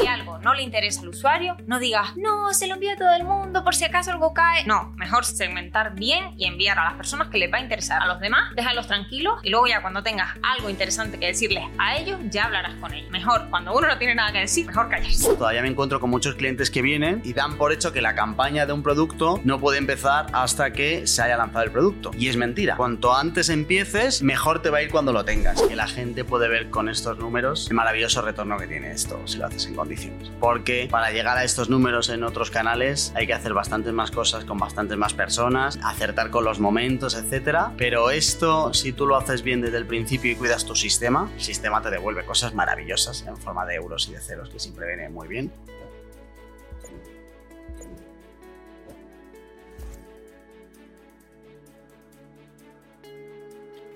Algo no le interesa al usuario, no digas, no, se lo envía a todo el mundo por si acaso algo cae. No, mejor segmentar bien y enviar a las personas que les va a interesar. A los demás, déjalos tranquilos y luego ya cuando tengas algo interesante que decirles a ellos, ya hablarás con ellos. Mejor, cuando uno no tiene nada que decir, mejor callarse. Todavía me encuentro con muchos clientes que vienen y dan por hecho que la campaña de un producto no puede empezar hasta que se haya lanzado el producto. Y es mentira. Cuanto antes empieces, mejor te va a ir cuando lo tengas. Que la gente puede ver con estos números el maravilloso retorno que tiene esto si lo haces en condiciones. Porque para llegar a estos números en otros canales hay que hacer bastantes más cosas con bastantes más personas, acertar con los momentos, etcétera. Pero esto, si tú lo haces bien desde el principio y cuidas tu sistema, el sistema te devuelve cosas maravillosas en forma de euros y de ceros, que siempre viene muy bien.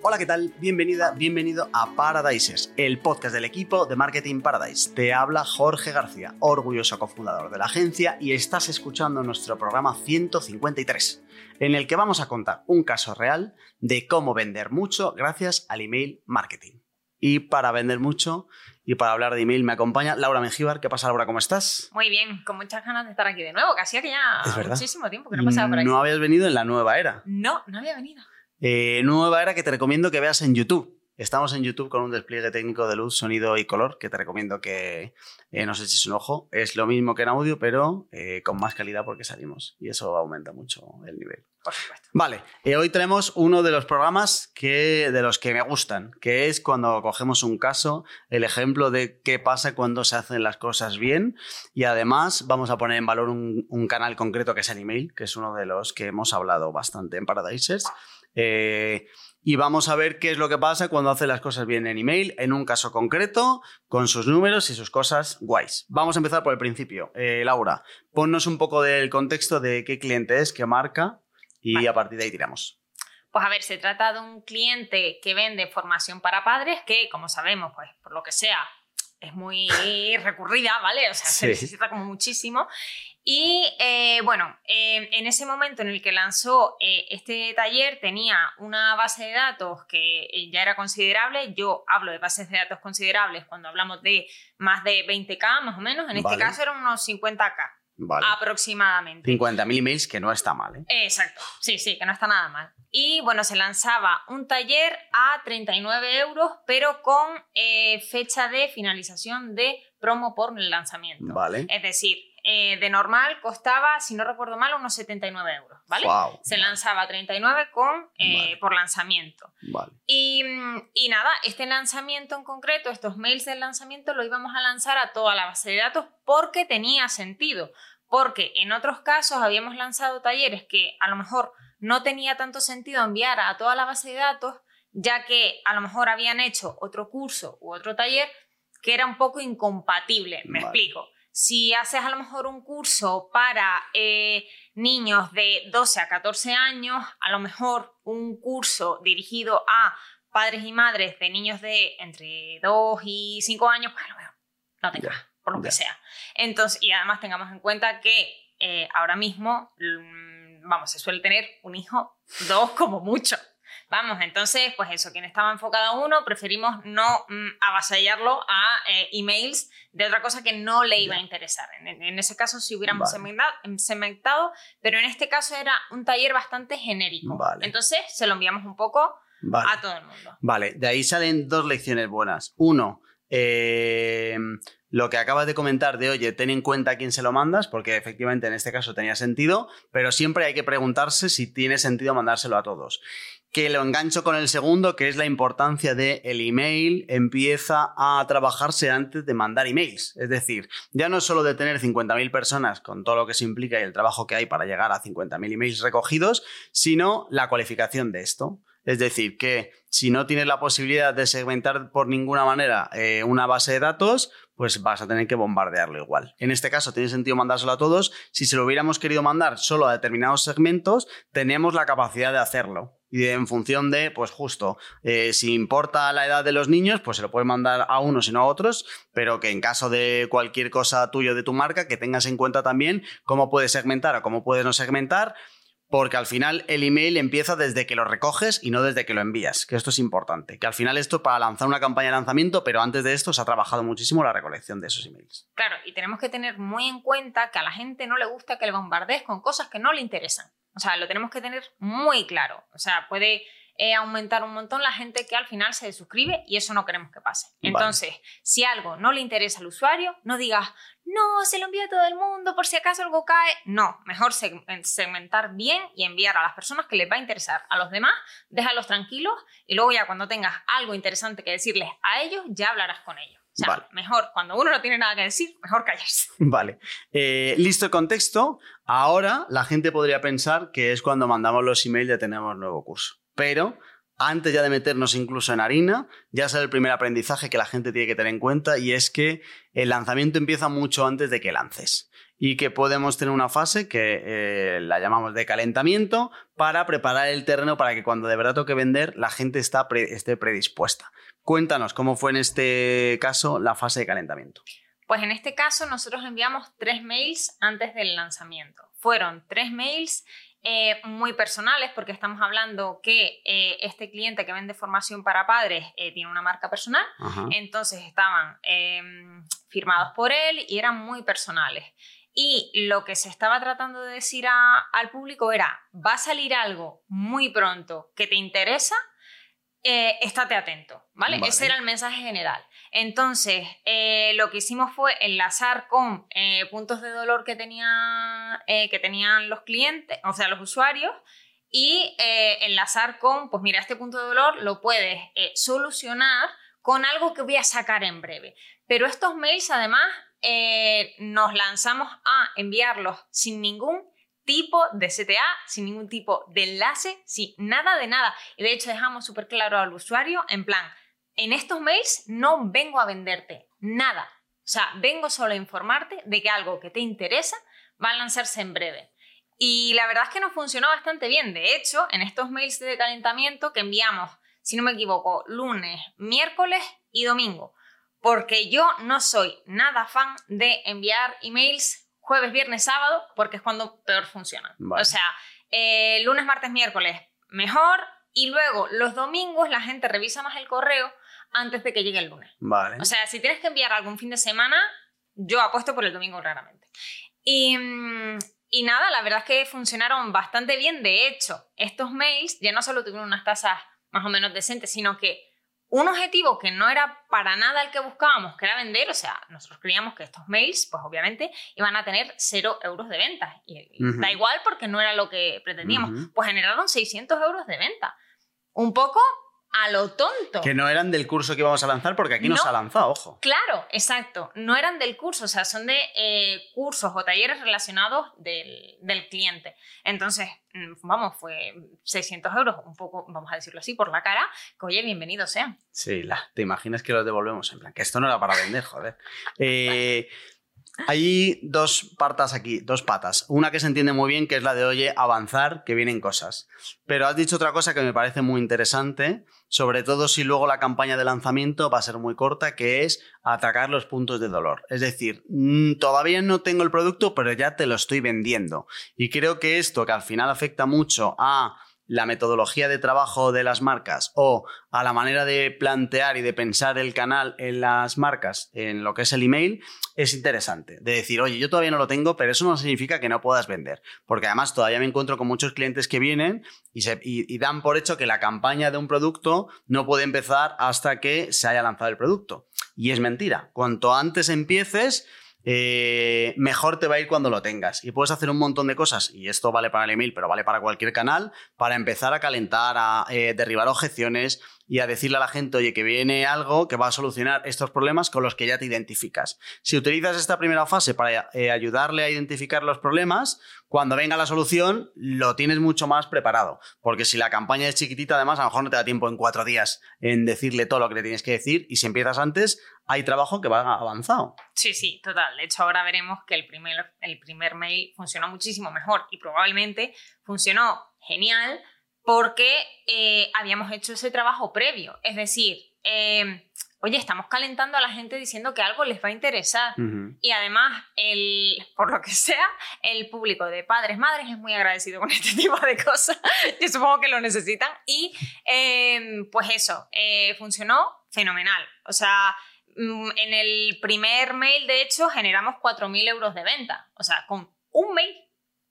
Hola, ¿qué tal? Bienvenida, bienvenido a Paradises, el podcast del equipo de Marketing Paradise. Te habla Jorge García, orgulloso cofundador de la agencia, y estás escuchando nuestro programa 153, en el que vamos a contar un caso real de cómo vender mucho gracias al email marketing. Y para vender mucho y para hablar de email me acompaña Laura Mengíbar. ¿Qué pasa, Laura? ¿Cómo estás? Muy bien, con muchas ganas de estar aquí de nuevo, que hacía que ya muchísimo tiempo que no pasaba por aquí. No habías venido en la nueva era. No, no había venido. Eh, nueva era que te recomiendo que veas en YouTube. Estamos en YouTube con un despliegue técnico de luz, sonido y color que te recomiendo que eh, nos eches un ojo. Es lo mismo que en audio, pero eh, con más calidad porque salimos y eso aumenta mucho el nivel. Por. Vale, hoy tenemos uno de los programas que, de los que me gustan, que es cuando cogemos un caso, el ejemplo de qué pasa cuando se hacen las cosas bien y además vamos a poner en valor un, un canal concreto que es el email, que es uno de los que hemos hablado bastante en Paradises. Eh, y vamos a ver qué es lo que pasa cuando hace las cosas bien en email, en un caso concreto, con sus números y sus cosas guays. Vamos a empezar por el principio. Eh, Laura, ponnos un poco del contexto de qué cliente es, qué marca, y a partir de ahí tiramos. Pues a ver, se trata de un cliente que vende formación para padres que, como sabemos, pues por lo que sea, es muy recurrida, ¿vale? O sea, se necesita como muchísimo. Y eh, bueno, eh, en ese momento en el que lanzó eh, este taller tenía una base de datos que ya era considerable. Yo hablo de bases de datos considerables cuando hablamos de más de 20k más o menos. En este caso eran unos 50k. Aproximadamente. 50.000 emails que no está mal. Exacto, sí, sí, que no está nada mal. Y bueno, se lanzaba un taller a 39 euros, pero con fecha de finalización de promo por lanzamiento. Vale. Es decir, eh, de normal costaba, si no recuerdo mal, unos 79 euros, ¿vale? Se lanzaba a 39 con, eh, por lanzamiento. Y, y, nada, este lanzamiento en concreto, estos mails del lanzamiento, lo íbamos a lanzar a toda la base de datos porque tenía sentido. Porque en otros casos habíamos lanzado talleres que a lo mejor no tenía tanto sentido enviar a toda la base de datos, ya que a lo mejor habían hecho otro curso u otro taller que era un poco incompatible. Me explico si haces a lo mejor un curso para eh, niños de 12 a 14 años, a lo mejor un curso dirigido a padres y madres de niños de entre 2 y 5 años, pues a lo mejor no te por lo que sea. Entonces, y además tengamos en cuenta que eh, ahora mismo, mm, vamos, se suele tener un hijo, dos como mucho. Vamos, entonces, pues eso, quien estaba enfocado a uno, preferimos no mm, avasallarlo a eh, emails de otra cosa que no le iba a interesar. En, ese caso, si hubiéramos segmentado, pero en este caso era un taller bastante genérico. Entonces, se lo enviamos un poco a todo el mundo. Vale, de ahí salen dos lecciones buenas. Uno, eh, lo que acabas de comentar de, oye, ten en cuenta a quién se lo mandas, porque efectivamente en este caso tenía sentido, pero siempre hay que preguntarse si tiene sentido mandárselo a todos que lo engancho con el segundo, que es la importancia de el email empieza a trabajarse antes de mandar emails. Es decir, ya no es solo de tener 50.000 personas con todo lo que se implica y el trabajo que hay para llegar a 50.000 emails recogidos, sino la cualificación de esto. Es decir, que si no tienes la posibilidad de segmentar por ninguna manera eh, una base de datos, pues vas a tener que bombardearlo igual. En este caso tiene sentido mandárselo a todos. Si se lo hubiéramos querido mandar solo a determinados segmentos, tenemos la capacidad de hacerlo y en función de, pues justo, eh, si importa la edad de los niños, pues se lo puedes mandar a unos y no a otros, pero que en caso de cualquier cosa tuyo de tu marca, que tengas en cuenta también cómo puedes segmentar o cómo puedes no segmentar, porque al final el email empieza desde que lo recoges y no desde que lo envías, que esto es importante, que al final esto es para lanzar una campaña de lanzamiento, pero antes de esto se ha trabajado muchísimo la recolección de esos emails. Claro, y tenemos que tener muy en cuenta que a la gente no le gusta que le bombardees con cosas que no le interesan. O sea, lo tenemos que tener muy claro. O sea, puede eh, aumentar un montón la gente que al final se suscribe y eso no queremos que pase. Entonces, si algo no le interesa al usuario, no digas, no, se lo envía a todo el mundo por si acaso algo cae. No, mejor segmentar bien y enviar a las personas que les va a interesar. A los demás, déjalos tranquilos y luego ya cuando tengas algo interesante que decirles a ellos, ya hablarás con ellos. O sea, mejor, cuando uno no tiene nada que decir, mejor callarse. Vale. Eh, listo el contexto. Ahora la gente podría pensar que es cuando mandamos los emails de tenemos nuevo curso pero antes ya de meternos incluso en harina, ya sale el primer aprendizaje que la gente tiene que tener en cuenta y es que el lanzamiento empieza mucho antes de que lances y que podemos tener una fase que eh, la llamamos de calentamiento para preparar el terreno para que cuando de verdad toque vender la gente esté predispuesta. Cuéntanos cómo fue en este caso la fase de calentamiento. Pues en este caso nosotros enviamos tres mails antes del lanzamiento. Fueron tres mails eh, muy personales, porque estamos hablando que eh, este cliente que vende formación para padres eh, tiene una marca personal, entonces estaban em, firmados por él y eran muy personales. Y lo que se estaba tratando de decir al público era, va a salir algo muy pronto que te interesa, estate atento, ¿vale? Ese era el mensaje general. Entonces, eh, lo que hicimos fue enlazar con eh, puntos de dolor que, eh, que tenían los clientes, o sea, los usuarios, y enlazar con, pues mira, este punto de dolor lo puedes solucionar con algo que voy a sacar en breve. Pero estos mails, además, nos lanzamos a enviarlos sin ningún tipo de CTA, sin ningún tipo de enlace, sin nada de nada. Y de hecho dejamos súper claro al usuario en plan, en estos mails no vengo a venderte nada. O sea, vengo solo a informarte de que algo que te interesa va a lanzarse en breve. Y la verdad es que nos funcionó bastante bien. De hecho, en estos mails de calentamiento que enviamos, si no me equivoco, lunes, miércoles y domingo, porque yo no soy nada fan de enviar emails jueves, viernes, sábado, porque es cuando peor funcionan. O sea, eh, lunes, martes, miércoles, mejor. Y luego los domingos la gente revisa más el correo antes de que llegue el lunes. Vale. O sea, si tienes que enviar algún fin de semana, yo apuesto por el domingo raramente. Y, y nada, la verdad es que funcionaron bastante bien. De hecho, estos mails ya no solo tuvieron unas tasas más o menos decentes, sino que un objetivo que no era para nada el que buscábamos, que era vender, o sea, nosotros creíamos que estos mails, pues obviamente, iban a tener cero euros de venta. Y, da igual porque no era lo que pretendíamos. Pues generaron 600 euros de venta. Un poco a lo tonto. Que no eran del curso que íbamos a lanzar, porque aquí no, se ha lanzado, ojo. Claro, exacto. No eran del curso, o sea, son de eh, cursos o talleres relacionados del, cliente. Entonces, mm, vamos, fue 600 euros, un poco, vamos a decirlo así, por la cara, que oye, bienvenidos sean. Sí, la, te imaginas que los devolvemos en plan, que esto no era para vender, joder. Eh, hay dos patas aquí, dos patas. Una que se entiende muy bien, que es la de, oye, avanzar, que vienen cosas. Pero has dicho otra cosa que me parece muy interesante, sobre todo si luego la campaña de lanzamiento va a ser muy corta, que es atacar los puntos de dolor. Es decir, mm, todavía no tengo el producto, pero ya te lo estoy vendiendo. Y creo que esto, que al final afecta mucho a la metodología de trabajo de las marcas o a la manera de plantear y de pensar el canal en las marcas, en lo que es el email, es interesante. De decir, oye, yo todavía no lo tengo, pero eso no significa que no puedas vender. Porque además todavía me encuentro con muchos clientes que vienen y, y dan por hecho que la campaña de un producto no puede empezar hasta que se haya lanzado el producto. Y es mentira. Cuanto antes empieces, eh, mejor te va a ir cuando lo tengas. Y puedes hacer un montón de cosas, y esto vale para el email, pero vale para cualquier canal, para empezar a calentar, a eh, derribar objeciones, y a decirle a la gente, oye, que viene algo que va a solucionar estos problemas con los que ya te identificas. Si utilizas esta primera fase para eh, ayudarle a identificar los problemas, cuando venga la solución lo tienes mucho más preparado. Porque si la campaña es chiquitita, además, a lo mejor no te da tiempo en cuatro días en decirle todo lo que le tienes que decir. Y si empiezas antes, hay trabajo que va avanzado. Sí, sí, total. De hecho, ahora veremos que el primer, el primer mail funcionó muchísimo mejor y probablemente funcionó genial porque eh, habíamos hecho ese trabajo previo. Es decir, eh, oye, estamos calentando a la gente diciendo que algo les va a interesar. Y además, el, por lo que sea, el público de padres, madres es muy agradecido con este tipo de cosas. Yo supongo que lo necesitan. Y em, pues eso, eh, funcionó fenomenal. O sea, mm, en el primer mail, de hecho, generamos 4.000 euros de venta. O sea, con un mail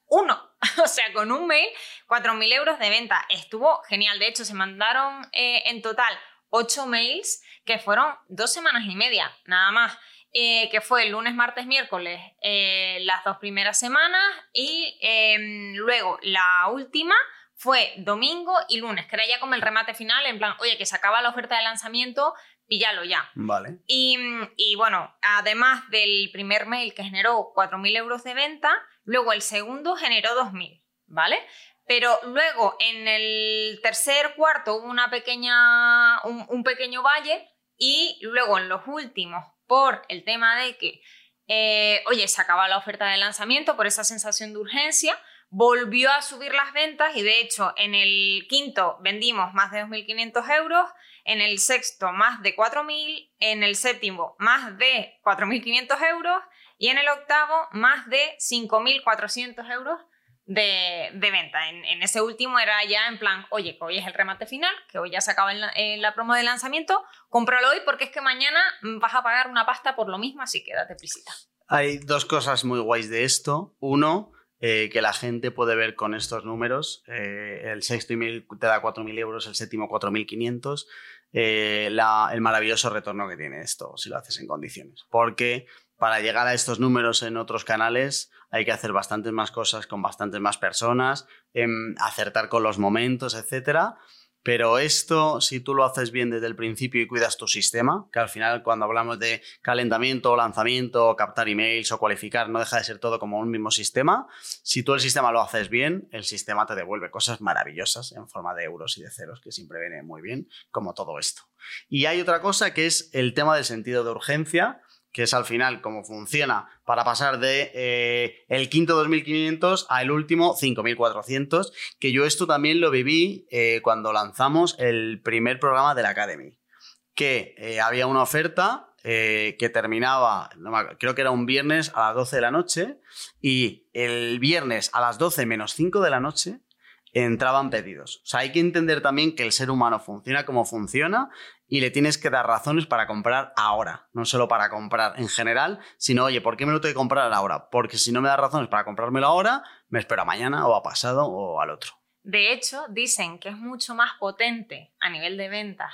uno. O sea, con un mail, 4.000 euros de venta. Estuvo genial. De hecho, se mandaron eh, en total 8 mails que fueron dos semanas y media, nada más. Eh, que fue el lunes, martes, miércoles, eh, las dos primeras semanas y em, luego la última fue domingo y lunes, que era ya como el remate final, en plan, oye, que se acaba la oferta de lanzamiento, píllalo ya. Vale. Y, y bueno, además del primer mail que generó 4.000 euros de venta, Luego el segundo generó 2.000, ¿vale? Pero luego en el tercer cuarto hubo una pequeña, un, pequeño valle y luego en los últimos, por el tema de que, eh, oye, se acaba la oferta de lanzamiento por esa sensación de urgencia, volvió a subir las ventas y de hecho en el quinto vendimos más de 2.500 euros, en el sexto más de 4.000, en el séptimo más de 4.500 euros y en el octavo más de 5.400 euros de, venta. En, ese último era ya en plan, oye, que hoy es el remate final, que hoy ya se acaba en la, promo de lanzamiento, cómpralo hoy porque es que mañana vas a pagar una pasta por lo mismo, así que date prisita. Hay dos cosas muy guays de esto. Uno, eh, que la gente puede ver con estos números. Eh, el sexto email te da 4.000 euros, el séptimo 4.500. Eh, el maravilloso retorno que tiene esto si lo haces en condiciones. Porque para llegar a estos números en otros canales hay que hacer bastantes más cosas con bastantes más personas, em, acertar con los momentos, etc. Pero esto, si tú lo haces bien desde el principio y cuidas tu sistema, que al final cuando hablamos de calentamiento, lanzamiento, captar emails o cualificar, no deja de ser todo como un mismo sistema. Si tú el sistema lo haces bien, el sistema te devuelve cosas maravillosas en forma de euros y de ceros, que siempre viene muy bien, como todo esto. Y hay otra cosa que es el tema del sentido de urgencia, que es al final cómo funciona para pasar de eh, el quinto 2500 al último 5400, que yo esto también lo viví eh, cuando lanzamos el primer programa de la Academy, que eh, había una oferta que terminaba, creo que era un viernes a las 12 de la noche, y el viernes a las 12 menos 5 de la noche entraban pedidos. O sea, hay que entender también que el ser humano funciona como funciona y le tienes que dar razones para comprar ahora, no solo para comprar en general, sino, oye, ¿por qué me lo tengo que comprar ahora? Porque si no me da razones para comprármelo ahora, me espero a mañana o a pasado o al otro. De hecho, dicen que es mucho más potente a nivel de ventas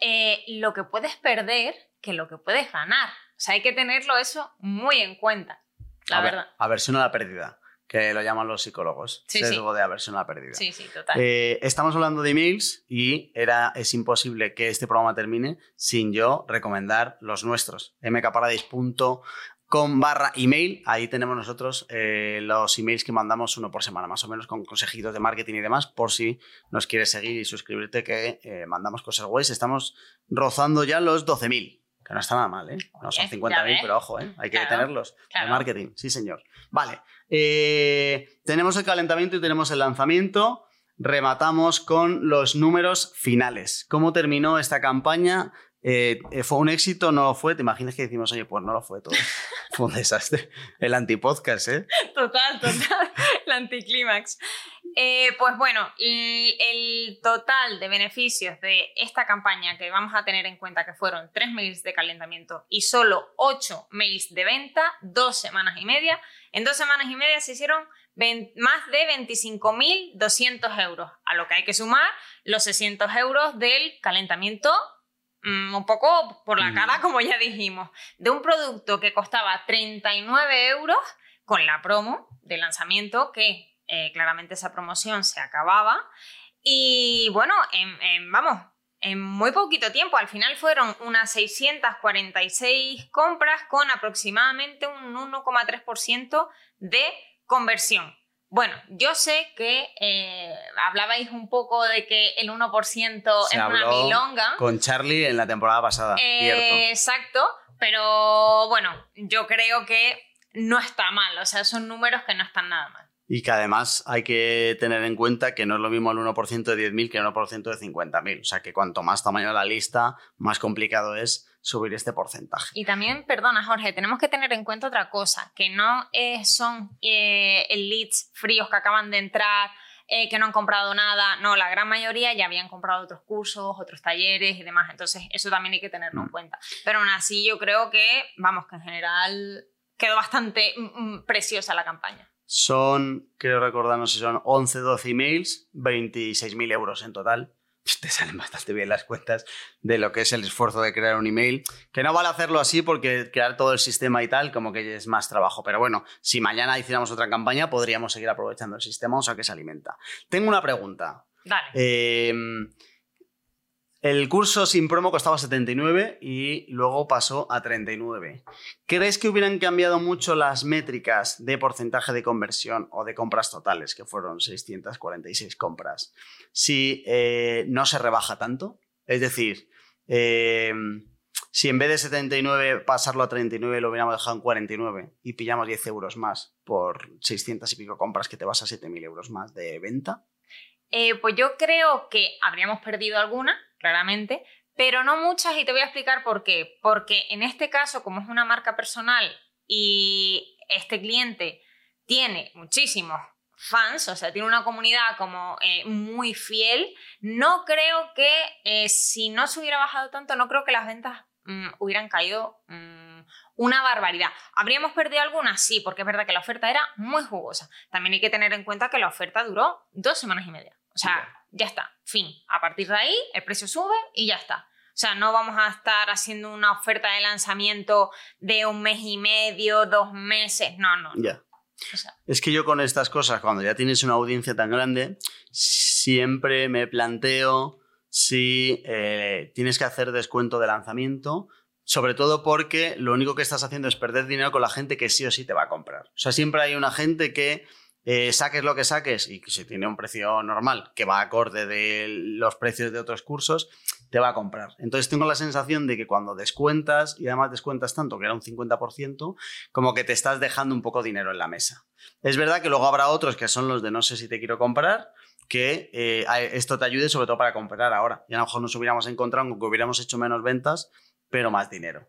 eh, lo que puedes perder que lo que puedes ganar. O sea, hay que tenerlo eso muy en cuenta, la verdad. a ver, no la pérdida que lo llaman los psicólogos. Sí, sesgo de aversión a la pérdida. Sí, sí, total. Eh, estamos hablando de emails y era, es imposible que este programa termine sin yo recomendar los nuestros. mkparadise.com barra email. Ahí tenemos nosotros eh, los emails que mandamos uno por semana, más o menos con consejitos de marketing y demás, por si nos quieres seguir y suscribirte, que eh, mandamos cosas guays. Estamos rozando ya los 12.000 que no está nada mal, ¿eh? No son 50.000, pero ojo, ¿eh? Hay que tenerlos. De marketing, sí, señor. Vale. Eh, tenemos el calentamiento y tenemos el lanzamiento. Rematamos con los números finales. ¿Cómo terminó esta campaña? Eh, ¿Fue un éxito? ¿No lo fue? ¿Te imaginas que decimos, oye, pues no lo fue todo? fue un desastre. El antipodcast, ¿eh? Total, total. el anticlímax. Eh, pues bueno, el, total de beneficios de esta campaña que vamos a tener en cuenta que fueron 3 mails de calentamiento y solo 8 mails de venta, dos semanas y media. En dos semanas y media se hicieron más de 25.200 euros, a lo que hay que sumar los 600 euros del calentamiento mm, un poco por la mm. cara, como ya dijimos, de un producto que costaba 39 euros con la promo de lanzamiento que eh, claramente esa promoción se acababa. Y bueno, vamos, en muy poquito tiempo, al final fueron unas 646 compras con aproximadamente un 1,3% de conversión. Bueno, yo sé que eh, hablabais un poco de que el 1% es una milonga. Con Charlie en la temporada pasada. Eh, exacto, pero bueno, yo creo que no está mal, o sea, son números que no están nada mal. Y que además hay que tener en cuenta que no es lo mismo el 1% de 10.000 que el 1% de 50.000. O sea que cuanto más tamaño la lista, más complicado es subir este porcentaje. Y también, perdona Jorge, tenemos que tener en cuenta otra cosa, que no son eh, leads fríos que acaban de entrar eh, que no han comprado nada. No, la gran mayoría ya habían comprado otros cursos, otros talleres y demás. Entonces, eso también hay que tenerlo en mm. cuenta. Pero aún así, yo creo que, vamos, que en general quedó bastante mm, mm, preciosa la campaña. Son, creo recordar, no sé si son 11, 12 emails, 26.000 euros en total te salen bastante bien las cuentas de lo que es el esfuerzo de crear un email. Que no vale hacerlo así porque crear todo el sistema y tal, como que es más trabajo. Pero bueno, si mañana hiciéramos otra campaña, podríamos seguir aprovechando el sistema, o sea que se alimenta. Tengo una pregunta. Dale. Eh, el curso sin promo costaba 79 y luego pasó a 39. ¿Crees que hubieran cambiado mucho las métricas de porcentaje de conversión o de compras totales, que fueron 646 compras, si eh, no se rebaja tanto? Es decir, eh, si en vez de 79 pasarlo a 39 lo hubiéramos dejado en 49 y pillamos 10 euros más por 600 y pico compras que te vas a 7.000 euros más de venta. Eh, pues yo creo que habríamos perdido alguna claramente, pero no muchas y te voy a explicar por qué. Porque en este caso, como es una marca personal y este cliente tiene muchísimos fans, o sea, tiene una comunidad como eh, muy fiel, no creo que eh, si no se hubiera bajado tanto, no creo que las ventas mm, hubieran caído mm, una barbaridad. ¿Habríamos perdido algunas? Sí, porque es verdad que la oferta era muy jugosa. También hay que tener en cuenta que la oferta duró dos semanas y media. O sea, ya está, fin. A partir de ahí, el precio sube y ya está. O sea, no vamos a estar haciendo una oferta de lanzamiento de un mes y medio, dos meses. No, no. Ya. es que yo con estas cosas, cuando ya tienes una audiencia tan grande, siempre me planteo si eh, tienes que hacer descuento de lanzamiento, sobre todo porque lo único que estás haciendo es perder dinero con la gente que sí o sí te va a comprar. O sea, siempre hay una gente que eh, saques lo que saques y si tiene un precio normal que va acorde de los precios de otros cursos, te va a comprar. Entonces tengo la sensación de que cuando descuentas, y además descuentas tanto que era un 50%, como que te estás dejando un poco dinero en la mesa. Es verdad que luego habrá otros que son los de no sé si te quiero comprar, que eh, esto te ayude sobre todo para comprar ahora. Y a lo mejor nos hubiéramos encontrado con que hubiéramos hecho menos ventas, pero más dinero.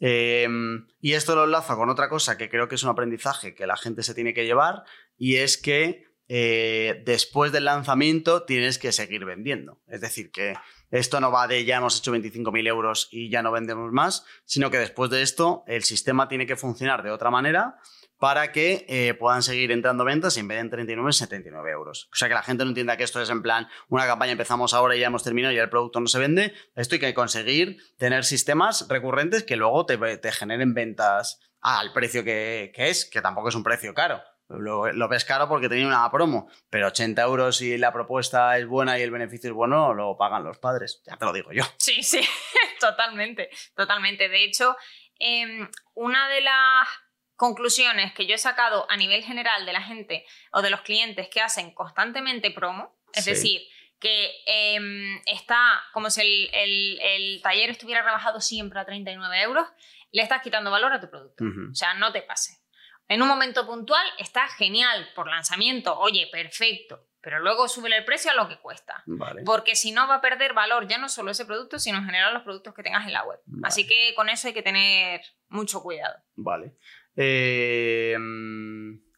Em, y esto lo enlazo con otra cosa que creo que es un aprendizaje que la gente se tiene que llevar y es que eh, después del lanzamiento tienes que seguir vendiendo. Es decir, que esto no va de ya hemos hecho 25.000 euros y ya no vendemos más, sino que después de esto el sistema tiene que funcionar de otra manera para que eh, puedan seguir entrando ventas y en vez de en 39, 79 euros. O sea, que la gente no entienda que esto es en plan, una campaña empezamos ahora y ya hemos terminado y el producto no se vende. Esto hay que conseguir tener sistemas recurrentes que luego te, generen ventas al precio que, es, que tampoco es un precio caro. Lo, ves caro porque tenía una promo, pero 80 euros si la propuesta es buena y el beneficio es bueno, lo pagan los padres. Ya te lo digo yo. Sí, sí, totalmente, totalmente. De hecho, em, una de las conclusiones que yo he sacado a nivel general de la gente o de los clientes que hacen constantemente promo, es decir, que em, está como si el, taller estuviera rebajado siempre a 39 euros, le estás quitando valor a tu producto. O sea, no te pase. En un momento puntual está genial por lanzamiento, oye, perfecto, pero luego sube el precio a lo que cuesta. Porque si no va a perder valor ya no solo ese producto, sino en general los productos que tengas en la web. Así que con eso hay que tener mucho cuidado. Vale. Eh,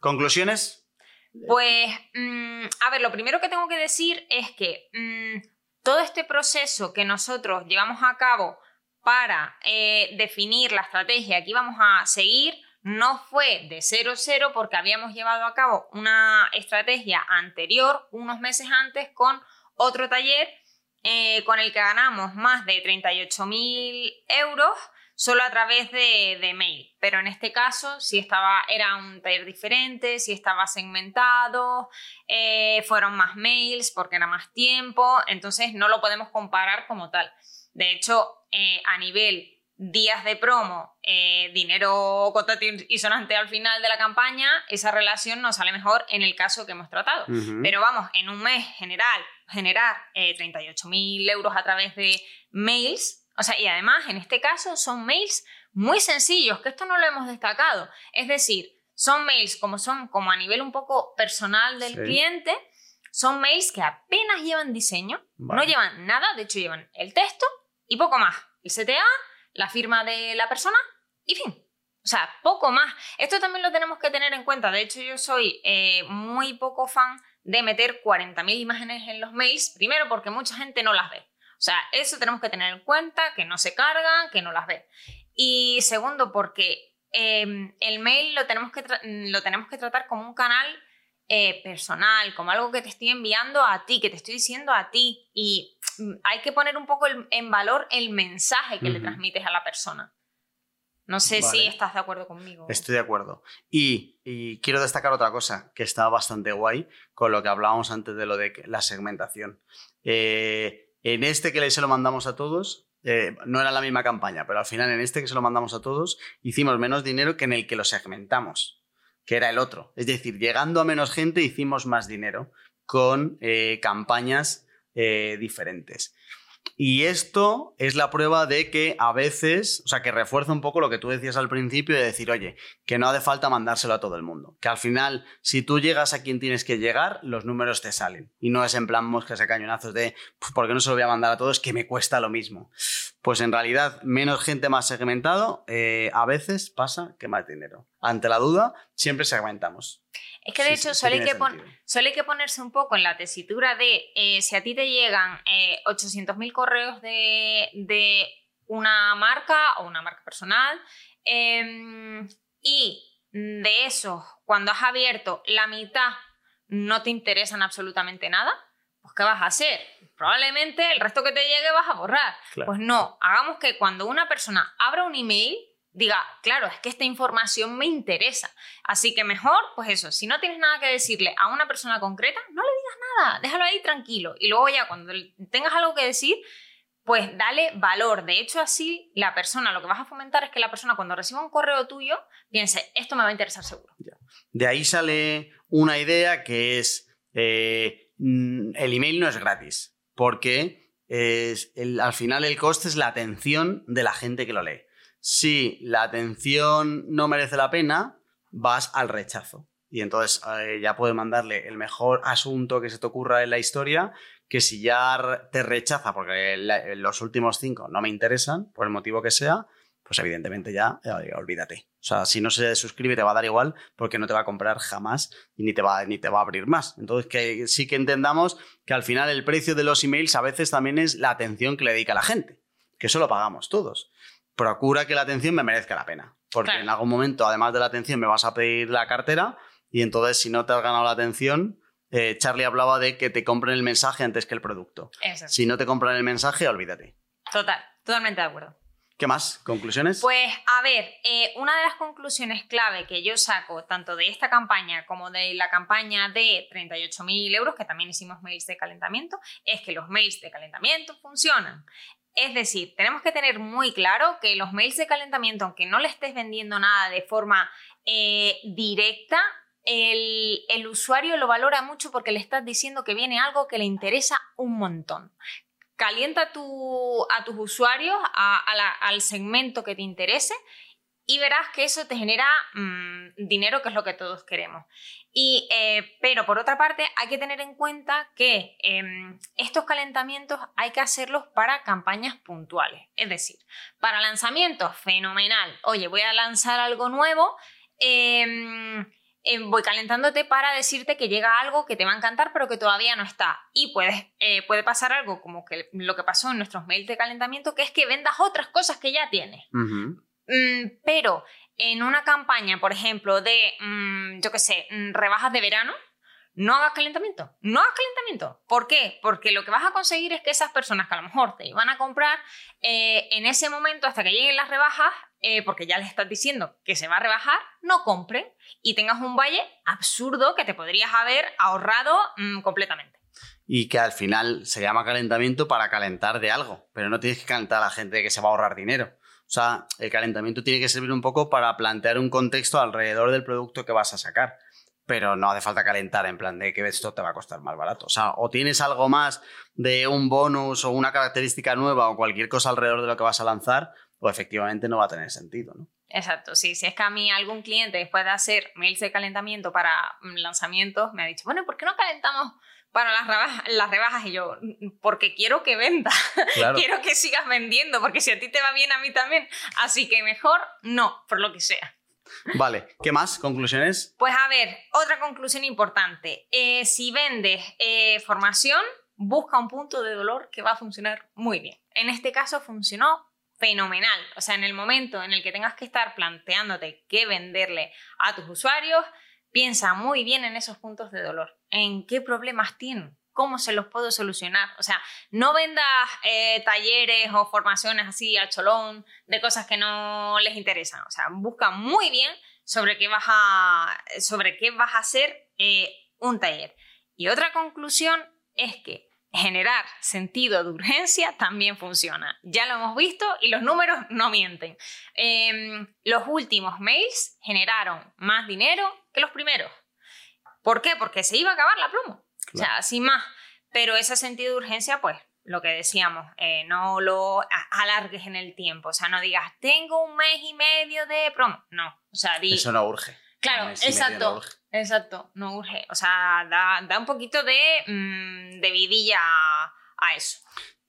¿Conclusiones? Pues, mm, a ver, lo primero que tengo que decir es que mm, todo este proceso que nosotros llevamos a cabo para eh, definir la estrategia que íbamos a seguir no fue de 0-0 porque habíamos llevado a cabo una estrategia anterior, unos meses antes, con otro taller eh, con el que ganamos más de 38.000 euros solo a través de, mail. Pero en este caso sí estaba, era un taller diferente, sí estaba segmentado, eh, fueron más mails porque era más tiempo, entonces no lo podemos comparar como tal. De hecho, eh, a nivel días de promo, eh, dinero y sonante al final de la campaña, esa relación nos sale mejor en el caso que hemos tratado. Pero vamos, en un mes general, generar 38.000 euros a través de mails o sea, y además en este caso son mails muy sencillos, que esto no lo hemos destacado. Es decir, son mails como son como a nivel un poco personal del cliente, son mails que apenas llevan diseño, no llevan nada, de hecho llevan el texto y poco más. El CTA, la firma de la persona y fin. O sea, poco más. Esto también lo tenemos que tener en cuenta. De hecho, yo soy eh, muy poco fan de meter 40.000 imágenes en los mails. Primero porque mucha gente no las ve. O sea, eso tenemos que tener en cuenta, que no se cargan, que no las ve. Y segundo, porque Em, el mail lo tenemos, que lo tenemos que tratar como un canal eh, personal, como algo que te estoy enviando a ti, que te estoy diciendo a ti. Y hay que poner un poco en valor el mensaje que le transmites a la persona. No sé si estás de acuerdo conmigo. Estoy de acuerdo. Y, quiero destacar otra cosa que está bastante guay con lo que hablábamos antes de lo de la segmentación. Eh, en este que se lo mandamos a todos, eh, no era la misma campaña, pero al final en este que se lo mandamos a todos, hicimos menos dinero que en el que lo segmentamos, que era el otro. Es decir, llegando a menos gente hicimos más dinero con eh, campañas eh, diferentes. Y esto es la prueba de que a veces, o sea, que refuerza un poco lo que tú decías al principio de decir, oye, que no hace falta mandárselo a todo el mundo. Que al final, si tú llegas a quien tienes que llegar, los números te salen. Y no es en plan moscas a cañonazos de, ¿por qué no se lo voy a mandar a todos? Que me cuesta lo mismo. Pues en realidad, menos gente más segmentado, eh, a veces pasa que más dinero. Ante la duda, siempre segmentamos. Es que de hecho suele, que que ponerse un poco en la tesitura de eh, si a ti te llegan eh, 800.000 correos de, una marca o una marca personal em, y de esos, cuando has abierto la mitad no te interesan absolutamente nada, pues ¿qué vas a hacer? Probablemente el resto que te llegue vas a borrar. Pues no, hagamos que cuando una persona abra un email diga, claro, es que esta información me interesa. Así que mejor, pues eso, si no tienes nada que decirle a una persona concreta, no le digas nada, déjalo ahí tranquilo. Y luego ya cuando tengas algo que decir, pues dale valor. De hecho, así la persona, lo que vas a fomentar es que la persona cuando reciba un correo tuyo, piense, esto me va a interesar seguro. De ahí sale una idea que es, eh, mm, el email no es gratis, porque es al final el coste es la atención de la gente que lo lee. Si la atención no merece la pena, vas al rechazo. Y entonces eh, ya puedes mandarle el mejor asunto que se te ocurra en la historia, que si ya te rechaza porque los últimos cinco no me interesan, por el motivo que sea, pues evidentemente ya, olvídate. O sea, si no se suscribe te va a dar igual porque no te va a comprar jamás y ni te va, ni te va a abrir más. Entonces, que sí que entendamos que al final el precio de los emails a veces también es la atención que le dedica la gente, que eso lo pagamos todos procura que la atención me merezca la pena. Porque en algún momento, además de la atención, me vas a pedir la cartera y entonces si no te has ganado la atención, eh, Charlie hablaba de que te compren el mensaje antes que el producto. Si no te compran el mensaje, olvídate. Total, totalmente de acuerdo. ¿Qué más? ¿Conclusiones? Pues a ver, eh, una de las conclusiones clave que yo saco tanto de esta campaña como de la campaña de 38.000 euros, que también hicimos mails de calentamiento, es que los mails de calentamiento funcionan. Es decir, tenemos que tener muy claro que los mails de calentamiento, aunque no le estés vendiendo nada de forma eh, directa, el, usuario lo valora mucho porque le estás diciendo que viene algo que le interesa un montón. Calienta a, tus usuarios al segmento que te interese y verás que eso te genera mm, dinero, que es lo que todos queremos. Y, eh, pero por otra parte, hay que tener en cuenta que em, estos calentamientos hay que hacerlos para campañas puntuales. Es decir, para lanzamientos, fenomenal. Oye, voy a lanzar algo nuevo. Em, em, voy calentándote para decirte que llega algo que te va a encantar pero que todavía no está. Y puede, eh, puede pasar algo como que lo que pasó en nuestros mails de calentamiento, que es que vendas otras cosas que ya tienes. Mm, pero en una campaña, por ejemplo, de, mm, yo qué sé, mm, rebajas de verano, no hagas calentamiento. No hagas calentamiento. ¿Por qué? Porque lo que vas a conseguir es que esas personas que a lo mejor te iban a comprar eh, en ese momento hasta que lleguen las rebajas, eh, porque ya les estás diciendo que se va a rebajar, no compren y tengas un valle absurdo que te podrías haber ahorrado completamente. Y que al final se llama calentamiento para calentar de algo, pero no tienes que calentar a la gente que se va a ahorrar dinero. O sea, el calentamiento tiene que servir un poco para plantear un contexto alrededor del producto que vas a sacar. Pero no hace falta calentar en plan de que esto te va a costar más barato. O sea, o tienes algo más de un bonus o una característica nueva o cualquier cosa alrededor de lo que vas a lanzar, o efectivamente no va a tener sentido, ¿no? Exacto, sí. Si es que a mí algún cliente después de hacer mails de calentamiento para mm, lanzamientos me ha dicho, bueno, ¿por qué no calentamos para las rebajas, las rebajas? Y yo, mm, porque quiero que venda, quiero que sigas vendiendo, porque si a ti te va bien, a mí también. Así que mejor no, por lo que sea. Vale, ¿qué más? ¿Conclusiones? Pues a ver, otra conclusión importante. Eh, si vendes eh, formación, busca un punto de dolor que va a funcionar muy bien. En este caso funcionó fenomenal. O sea, en el momento en el que tengas que estar planteándote qué venderle a tus usuarios, piensa muy bien en esos puntos de dolor. ¿En qué problemas tienen? ¿Cómo se los puedo solucionar? O sea, no vendas eh, talleres o formaciones así a cholón de cosas que no les interesan. O sea, busca muy bien sobre qué vas a, sobre qué vas a hacer eh, un taller. Y otra conclusión es que generar sentido de urgencia también funciona. Ya lo hemos visto y los números no mienten. Em, los últimos mails generaron más dinero que los primeros. ¿Por qué? Porque se iba a acabar la promo. O sea, sin más. Pero ese sentido de urgencia, pues, lo que decíamos, eh, no lo alargues en el tiempo. O sea, no digas, tengo un mes y medio de promo. No. O sea, Eso no urge. Claro, exacto. Exacto, no urge. O sea, da, un poquito de, mm, de vidilla a, eso.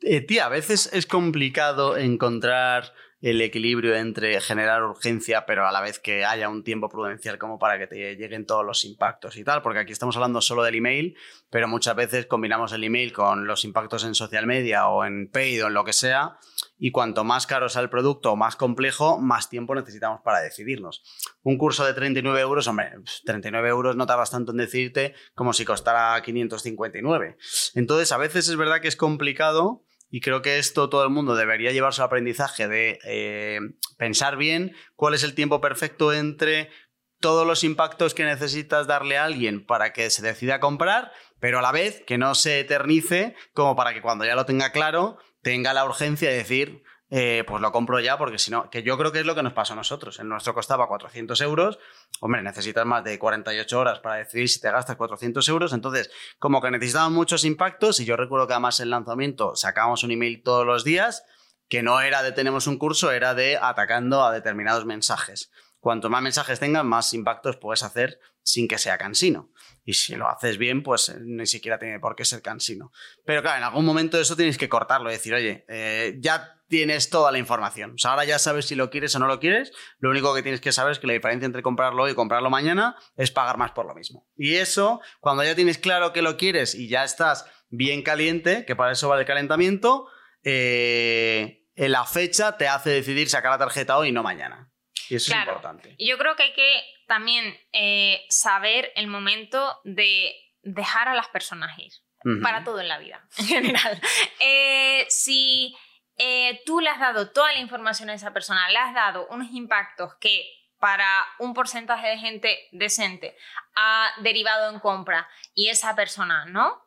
Eh, tía, a veces es complicado encontrar el equilibrio entre generar urgencia, pero a la vez que haya un tiempo prudencial como para que te lleguen todos los impactos y tal, porque aquí estamos hablando solo del email, pero muchas veces combinamos el email con los impactos en social media o en paid o en lo que sea, y cuanto más caro sea el producto o más complejo, más tiempo necesitamos para decidirnos. Un curso de 39 euros, hombre, 39 euros no tardas tanto en decidirte como si costara 559. Entonces, a veces es verdad que es complicado y creo que esto todo el mundo debería llevarse al aprendizaje de eh, pensar bien cuál es el tiempo perfecto entre todos los impactos que necesitas darle a alguien para que se decida a comprar, pero a la vez que no se eternice como para que cuando ya lo tenga claro tenga la urgencia de decir, eh, pues lo compro ya, porque si no, que yo creo que es lo que nos pasó a nosotros. El nuestro costaba 400 euros. Hombre, necesitas más de 48 horas para decidir si te gastas 400 euros. Entonces, como que necesitaban muchos impactos, y yo recuerdo que además el lanzamiento sacábamos un email todos los días, que no era de tenemos un curso, era de atacando a determinados mensajes. Cuanto más mensajes tengas, más impactos puedes hacer sin que sea cansino. Y si lo haces bien, pues eh, ni siquiera tiene por qué ser cansino. Pero claro, en algún momento eso tienes que cortarlo y decir, oye, eh, ya tienes toda la información. O sea, ahora ya sabes si lo quieres o no lo quieres. Lo único que tienes que saber es que la diferencia entre comprarlo hoy y comprarlo mañana es pagar más por lo mismo. Y eso, cuando ya tienes claro que lo quieres y ya estás bien caliente, que para eso va el calentamiento, eh, la fecha te hace decidir sacar la tarjeta hoy y no mañana. Y eso es importante. Y yo creo que hay que también eh, saber el momento de dejar a las personas ir. Para todo en la vida, en general. Eh, si eh, tú le has dado toda la información a esa persona, le has dado unos impactos que para un porcentaje de gente decente ha derivado en compra y esa persona no,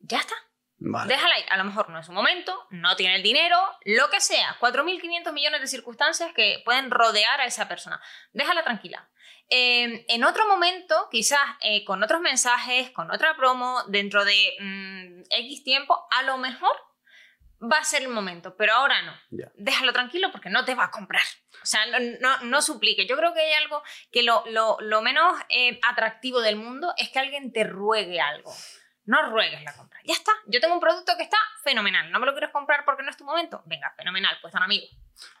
ya está. Déjala ir. A lo mejor no es su momento, no tiene el dinero, lo que sea. 4.500 millones de circunstancias que pueden rodear a esa persona. Déjala tranquila. Em, en otro momento, quizás eh, con otros mensajes, con otra promo, dentro de mm, X tiempo, a lo mejor va a ser el momento, pero ahora no. Déjalo tranquilo porque no te va a comprar. O sea, no, no, suplique. Yo creo que hay algo que lo, menos eh, atractivo del mundo es que alguien te ruegue algo. No ruegues la compra. Ya está. Yo tengo un producto que está fenomenal. ¿No me lo quieres comprar porque no es tu momento? Venga, fenomenal. Pues son amigos.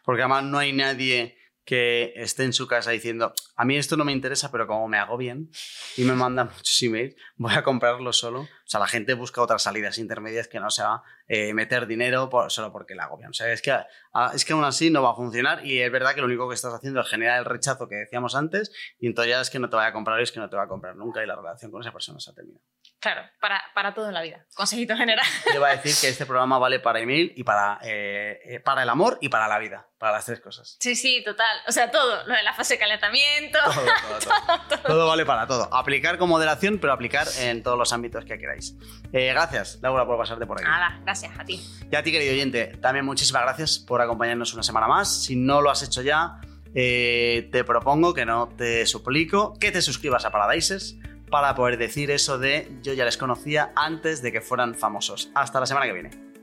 Porque además no hay nadie que esté en su casa diciendo, a mí esto no me interesa, pero como me hago bien y me mandan muchos emails, voy a comprarlo solo. O sea, la gente busca otras salidas intermedias que no sea eh, meter dinero solo porque la hago bien. O sea, es que, ah, es que aún así no va a funcionar y es verdad que lo único que estás haciendo es generar el rechazo que decíamos antes y entonces ya es que no te vaya a comprar y es que no te va a comprar nunca y la relación con esa persona se ha terminado. Claro, para, para todo en la vida. Consejito general. Yo iba a decir que este programa vale para email y para, eh, eh, para el amor y para la vida. Para las tres cosas. Sí, sí, total. O sea, todo. Lo de la fase de calentamiento. Todo, todo, todo. todo, vale para todo. Aplicar con moderación, pero aplicar en todos los ámbitos que queráis. Eh, gracias, Laura, por pasarte por aquí. Nada, gracias a ti. Y a ti, querido oyente, también muchísimas gracias por acompañarnos una semana más. Si no lo has hecho ya, te propongo que no te suplico que te suscribas a Paradises para poder decir eso de yo ya les conocía antes de que fueran famosos. Hasta la semana que viene.